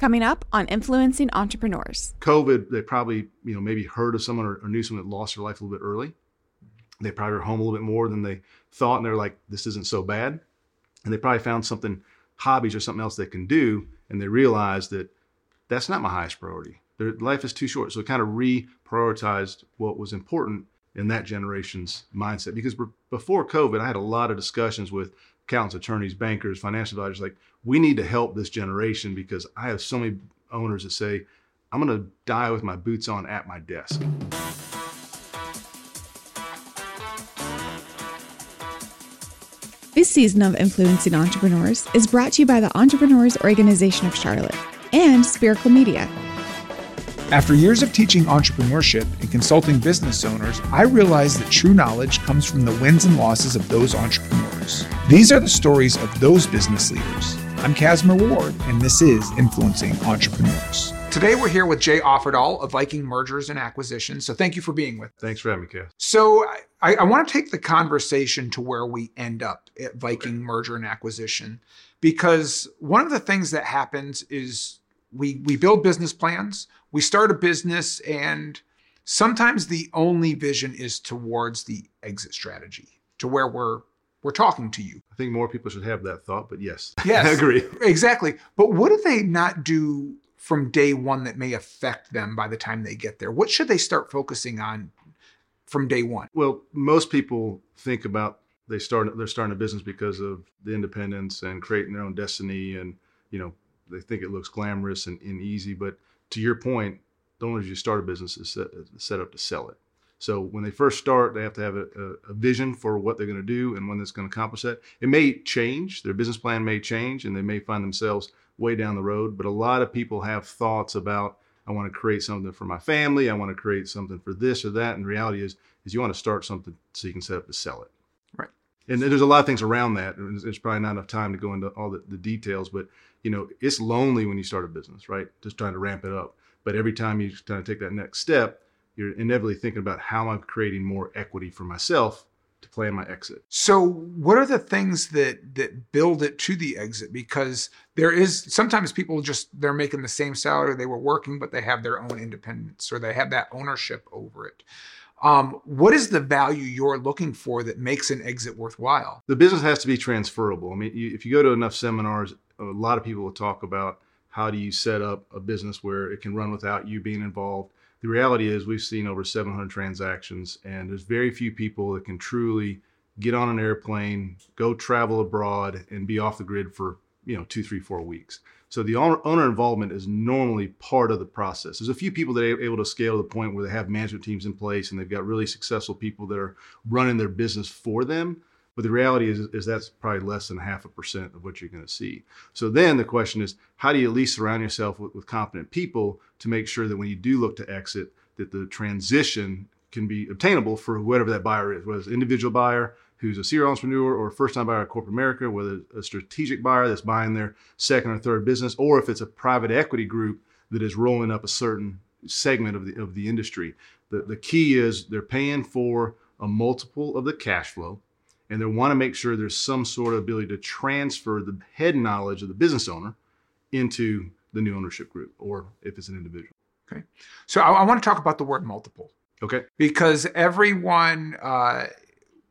Coming up on Influencing Entrepreneurs. COVID, they probably, you know, maybe heard of someone or, or knew someone that lost their life a little bit early. They probably were home a little bit more than they thought, and they're like, this isn't so bad. And they probably found something, hobbies or something else they can do, and they realized that that's not my highest priority. Their life is too short. So it kind of reprioritized what was important in that generation's mindset. Because before COVID, I had a lot of discussions with accountants, attorneys, bankers, financial advisors, like, we need to help this generation because I have so many owners that say, I'm going to die with my boots on at my desk. This season of Influencing Entrepreneurs is brought to you by the Entrepreneurs Organization of Charlotte and Spiracle Media. After years of teaching entrepreneurship and consulting business owners, I realized that true knowledge comes from the wins and losses of those entrepreneurs. These are the stories of those business leaders. I'm Casimir Ward, and this is Influencing Entrepreneurs. Today we're here with Jay Offerdahl of Viking Mergers and Acquisitions. So thank you for being with us. Thanks for having me, Cass. So I, I want to take the conversation to where we end up at Viking okay. Merger and Acquisition, because one of the things that happens is we we build business plans we start a business and sometimes the only vision is towards the exit strategy to where we're we're talking to you. I think more people should have that thought, but yes. Yes. I agree. Exactly. But what do they not do from day one that may affect them by the time they get there? What should they start focusing on from day one? Well, most people think about they start they're starting a business because of the independence and creating their own destiny and you know they think it looks glamorous and, and easy but to your point, the only reason you start a business is set, set, up to sell it. So when they first start, they have to have a, a, vision for what they're going to do and when that's going to accomplish that. It may change, their business plan may change, and they may find themselves way down the road. But a lot of people have thoughts about, I want to create something for my family, I want to create something for this or that. And the reality is, is you want to start something so you can set up to sell it. Right. And there's a lot of things around that. There's probably not enough time to go into all the, the details, but you know, it's lonely when you start a business, right? Just trying to ramp it up. But every time you kind of take that next step, you're inevitably thinking about how I'm creating more equity for myself to plan my exit. So, what are the things that that build it to the exit? Because there is sometimes people just they're making the same salary they were working, but they have their own independence or they have that ownership over it. Um, what is the value you're looking for that makes an exit worthwhile? The business has to be transferable. I mean, you, if you go to enough seminars, a lot of people will talk about how do you set up a business where it can run without you being involved. The reality is, we've seen over 700 transactions, and there's very few people that can truly get on an airplane, go travel abroad, and be off the grid for you know two, three, four weeks. So the owner, owner involvement is normally part of the process. There's a few people that are able to scale to the point where they have management teams in place and they've got really successful people that are running their business for them. But the reality is, is that's probably less than half a percent of what you're going to see. So then the question is, how do you at least surround yourself with, with competent people to make sure that when you do look to exit, that the transition can be obtainable for whatever that buyer is, whether it's an individual buyer who's a serial entrepreneur or a first-time buyer at corporate America, whether a strategic buyer that's buying their second or third business, or if it's a private equity group that is rolling up a certain segment of the of the industry. The the key is they're paying for a multiple of the cash flow and they want to make sure there's some sort of ability to transfer the head knowledge of the business owner into the new ownership group or if it's an individual. Okay. So I, I want to talk about the word multiple. Okay. Because everyone, uh,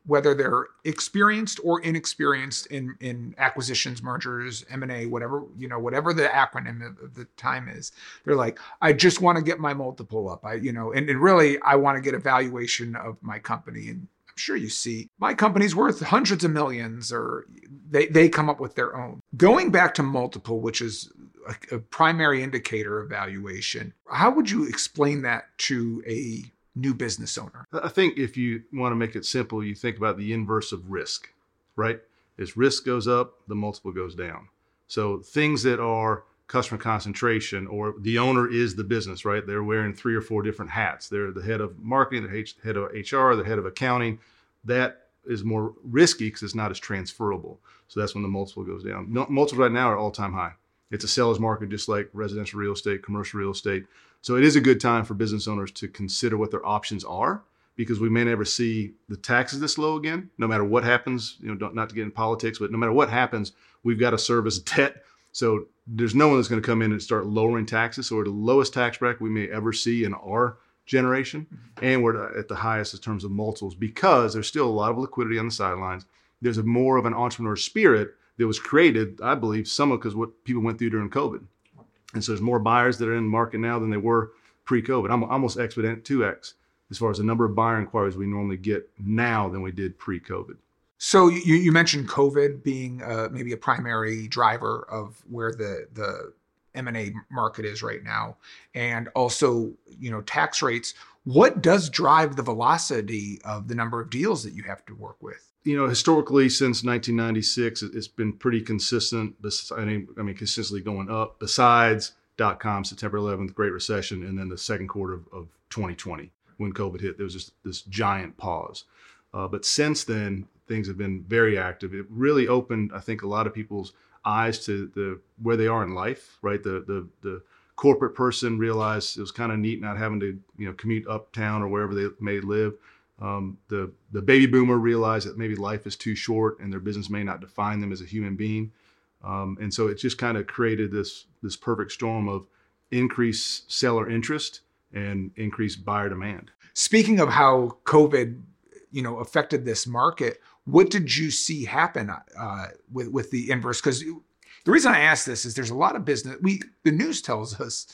whether they're experienced or inexperienced in in acquisitions, mergers, M and A, whatever you know, whatever the acronym of the time is, they're like, I just want to get my multiple up. I you know, and, and really, I want to get a valuation of my company and sure you see my company's worth hundreds of millions or they, they come up with their own. Going back to multiple, which is a, a primary indicator of valuation, how would you explain that to a new business owner? I think if you want to make it simple, you think about the inverse of risk, right? As risk goes up, the multiple goes down. So things that are customer concentration or the owner is the business, right? They're wearing three or four different hats. They're the head of marketing, the head of HR, the head of accounting. That is more risky because it's not as transferable. So that's when the multiple goes down. Multiples right now are all time high. It's a seller's market, just like residential real estate, commercial real estate. So it is a good time for business owners to consider what their options are because we may never see the taxes this low again, no matter what happens. You know, not to get in politics, but no matter what happens, we've got to service debt. So there's no one that's going to come in and start lowering taxes. So we're the lowest tax bracket we may ever see in our generation, mm-hmm. and we're at the highest in terms of multiples because there's still a lot of liquidity on the sidelines. There's a more of an entrepreneur spirit that was created, I believe, some of because what people went through during COVID, and so there's more buyers that are in the market now than they were pre-COVID. I'm almost exponent 2x as far as the number of buyer inquiries we normally get now than we did pre-COVID. So you, you mentioned COVID being uh, maybe a primary driver of where the the M&A market is right now and also, you know, tax rates. What does drive the velocity of the number of deals that you have to work with? You know, historically since 1996, it's been pretty consistent. I mean, I mean consistently going up. Besides dot com, September 11th, Great Recession, and then the second quarter of, of 2020 when COVID hit, there was just this giant pause. Uh, but since then, things have been very active. It really opened, I think, a lot of people's eyes to the where they are in life. Right, the the the corporate person realized it was kind of neat not having to you know commute uptown or wherever they may live. Um, the the baby boomer realized that maybe life is too short and their business may not define them as a human being. Um, and so it just kind of created this this perfect storm of increased seller interest and increased buyer demand. Speaking of how COVID, you know, affected this market, what did you see happen uh, with with the inverse? Because the reason I ask this is there's a lot of business. We the news tells us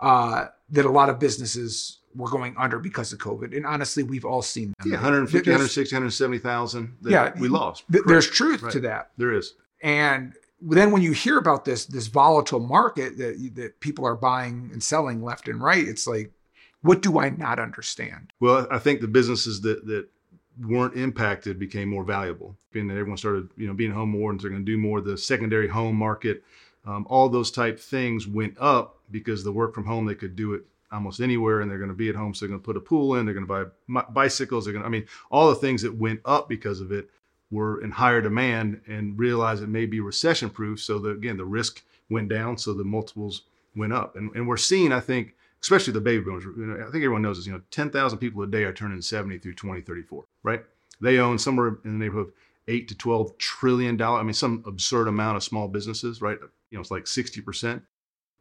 uh, that a lot of businesses were going under because of COVID, and honestly, we've all seen them. Yeah, 150, there's, 160, 170,000. Yeah, we lost. Th- there's truth right. to that. There is, and then when you hear about this this volatile market that that people are buying and selling left and right, it's like, what do I not understand? Well, I think the businesses that that weren't impacted became more valuable. Being that everyone started, you know, being home more and they're going to do more. The secondary home market, um, all those type things went up because the work from home they could do it almost anywhere, and they're going to be at home. So they're going to put a pool in. They're going to buy bicycles. They're going to, I mean, all the things that went up because of it were in higher demand, and realized it may be recession proof. So again, the risk went down, so the multiples went up, and and we're seeing, I think especially the baby boomers. You know, I think everyone knows this. You know, 10,000 people a day are turning 70 through 2034, right? They own somewhere in the neighborhood of eight to 12 trillion dollar. I mean, some absurd amount of small businesses, right? You know, it's like 60 percent.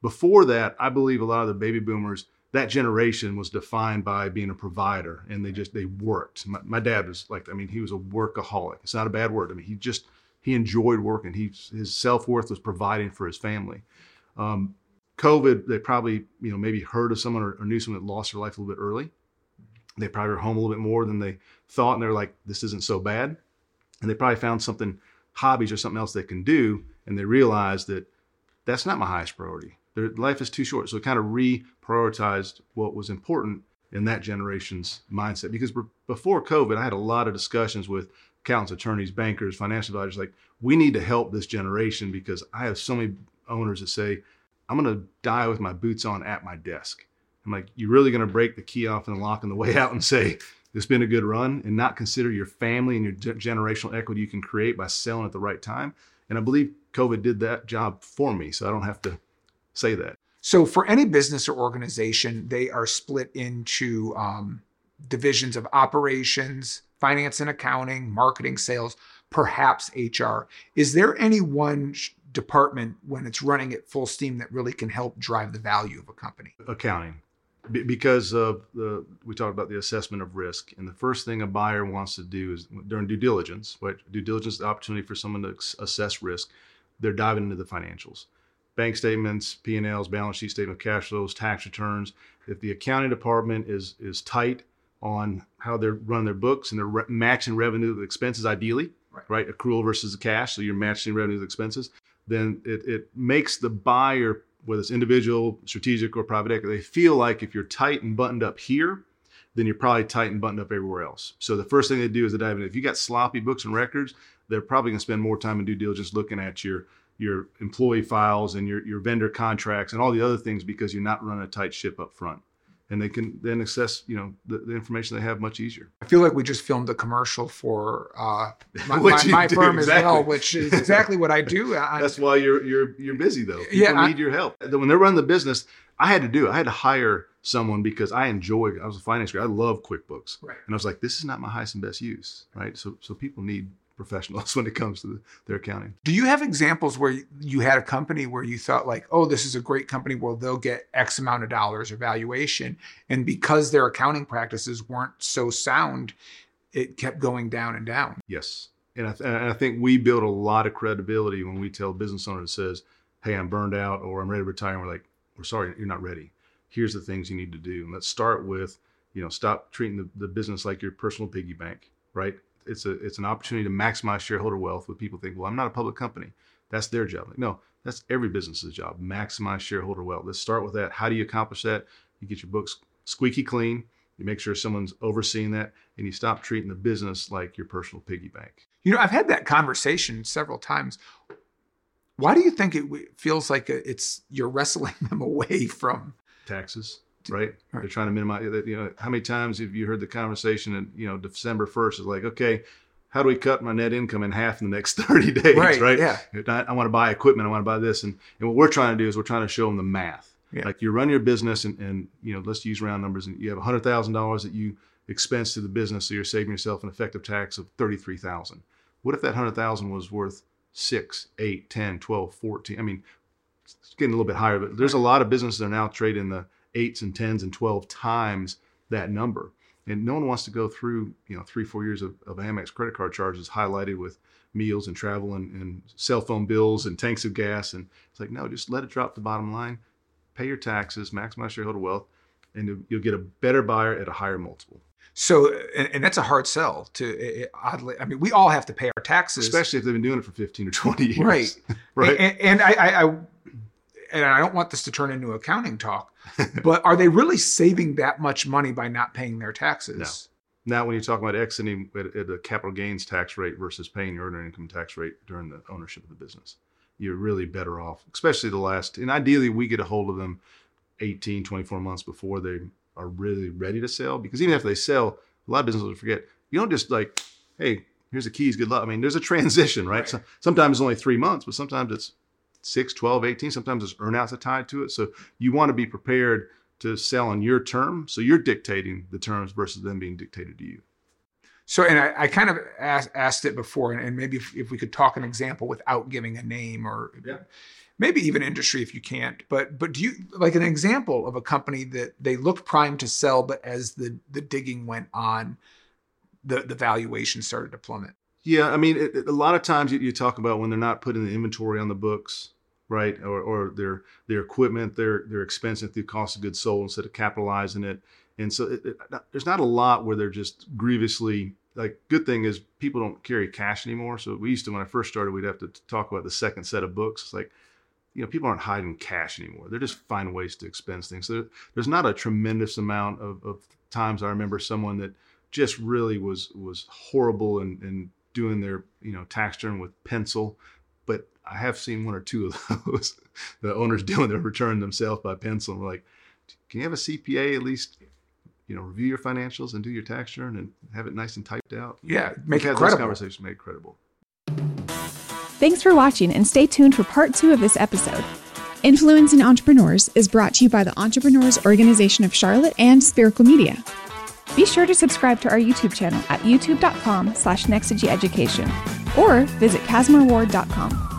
Before that, I believe a lot of the baby boomers, that generation was defined by being a provider, and they just they worked. My, my dad was like, I mean, he was a workaholic. It's not a bad word. I mean, he just he enjoyed working. He his self worth was providing for his family. Um, COVID, they probably, you know, maybe heard of someone or, or, knew someone that lost their life a little bit early. They probably were home a little bit more than they thought, and they're like, this isn't so bad. And they probably found something, hobbies or something else they can do, and they realized that that's not my highest priority. Their life is too short. So it kind of reprioritized what was important in that generation's mindset. Because before COVID, I had a lot of discussions with accountants, attorneys, bankers, financial advisors, like, we need to help this generation because I have so many owners that say, I'm to die with my boots on at my desk. I'm like, you're really to break the key off and lock on the way out and say, it's been a good run and not consider your family and your generational equity you can create by selling at the right time. And I believe COVID did that job for me. So I don't have to say that. So for any business or organization, they are split into um, divisions of operations, finance and accounting, marketing, sales, perhaps HR. Is there any one department when it's running at full steam that really can help drive the value of a company? Accounting. Because of the, we talked about the assessment of risk. And the first thing a buyer wants to do is during due diligence, right? Due diligence is the opportunity for someone to assess risk. They're diving into the financials bank statements, P&Ls, balance sheet statement, of cash flows, tax returns. If the accounting department is is tight on how they're running their books and they're re- matching revenue with expenses, ideally, right. right? Accrual versus the cash, so you're matching revenue with expenses then it, it makes the buyer, whether it's individual, strategic, or private equity, they feel like if you're tight and buttoned up here, then you're probably tight and buttoned up everywhere else. So the first thing they do is they dive in. If you got sloppy books and records, they're probably going to spend more time in due diligence looking at your your employee files and your, your vendor contracts and all the other things because you're not running a tight ship up front and they can then access you know the, the, information they have much easier. I feel like we just filmed a commercial for uh, my, my, my firm exactly. as well which is exactly what i do. I, that's why you're you're you're busy though. People yeah need your help. When they're running the business i had to do it. I had to hire someone because i enjoy i was a finance guy. I love quickbooks. Right. And i was like this is not my highest and best use right? So so people need professionals when it comes to the, their accounting. Do you have examples where you had a company where you thought like, oh, this is a great company well, they'll get X amount of dollars or valuation, and because their accounting practices weren't so sound, it kept going down and down. Yes, and I, th- and I think we build a lot of credibility when we tell a business owner that says, "Hey, I'm burned out," or "I'm ready to retire." And we're like, "We're sorry, you're not ready. Here's the things you need to do." And let's start with, you know, stop treating the, the business like your personal piggy bank, right? It's a it's an opportunity to maximize shareholder wealth. When people think, "Well, I'm not a public company," that's their job. Like, no, that's every business's job. Maximize shareholder wealth. Let's start with that. How do you accomplish that? You get your books squeaky clean you make sure someone's overseeing that, and you stop treating the business like your personal piggy bank. You know, I've had that conversation several times. Why do you think it feels like uh, it's you're wrestling them away from taxes? Right? right. They're trying to minimize. You know, how many times have you heard the conversation? And you know, December first is like, okay, how do we cut my net income in half in the next 30 days right, right? yeah I, I, want to buy equipment i want to buy this and, and what we're trying to do is we're trying to show them the math yeah. Like you run your business and, and you know, let's use round numbers and you have hundred thousand dollars that you expense to the business. So you're saving yourself an effective tax of 33,000. What if that hundred thousand was worth six, eight, 10, 12, 14? I mean, it's getting a little bit higher, but there's a lot of businesses that are now trading the eights and tens and 12 times that number. And no one wants to go through, you know, three, four years of, of Amex credit card charges highlighted with meals and travel and, and cell phone bills and tanks of gas. And it's like, no, just let it drop the bottom line pay your taxes, maximize shareholder wealth, and you'll get a better buyer at a higher multiple. So, and, and that's a hard sell to oddly. I mean, we all have to pay our taxes, especially if they've been doing it for fifteen or twenty years. Right, right. And, and I, I, I, and I don't want this to turn into accounting talk, but are they really saving that much money by not paying their taxes? No. Now, when you're talking about exiting at, at a capital gains tax rate versus paying your earned income tax rate during the ownership of the business you're really better off, especially the last. And ideally, we get a hold of them 18, 24 months before they are really ready to sell. Because even if they sell, a lot of businesses forget you don't just like, hey, here's the keys, good luck. I mean, there's a transition, right? right. So, sometimes it's only three months, but sometimes it's 6, 12, 18. Sometimes there's earnouts that tied to it. So you want to be prepared to sell on your term. So you're dictating the terms versus them being dictated to you. So, and I, I kind of asked, asked, it before, and, and maybe if, if, we could talk an example without giving a name or yeah. maybe even industry if you can't. But but do you like an example of a company that they looked primed to sell, but as the the digging went on, the the valuation started to plummet. Yeah, I mean, it, it, a lot of times you, you, talk about when they're not putting the inventory on the books, right, or, or their their equipment, their their expensing through cost of goods sold instead of capitalizing it. And so it, uh, there's not a lot where they're just grievously like good thing is people don't carry cash anymore. So we used to when I first started, we'd have to talk about the second set of books. It's like, you know, people aren't hiding cash anymore. They're just finding ways to expense things. So there's not a tremendous amount of, of times I remember someone that just really was was horrible and and doing their you know tax return with pencil. But I have seen one or two of those. the owners doing their return themselves by pencil. And we're like, can you have a CPA at least you know, review your financials and do your tax return and have it nice and typed out. Yeah, make it credible. conversation made credible. Thanks for watching and stay tuned for part two of this episode. Influencing Entrepreneurs is brought to you by the Entrepreneurs Organization of Charlotte and Spiracle Media. Be sure to subscribe to our YouTube channel at youtube.com slash nexteducation or visit casmarward.com.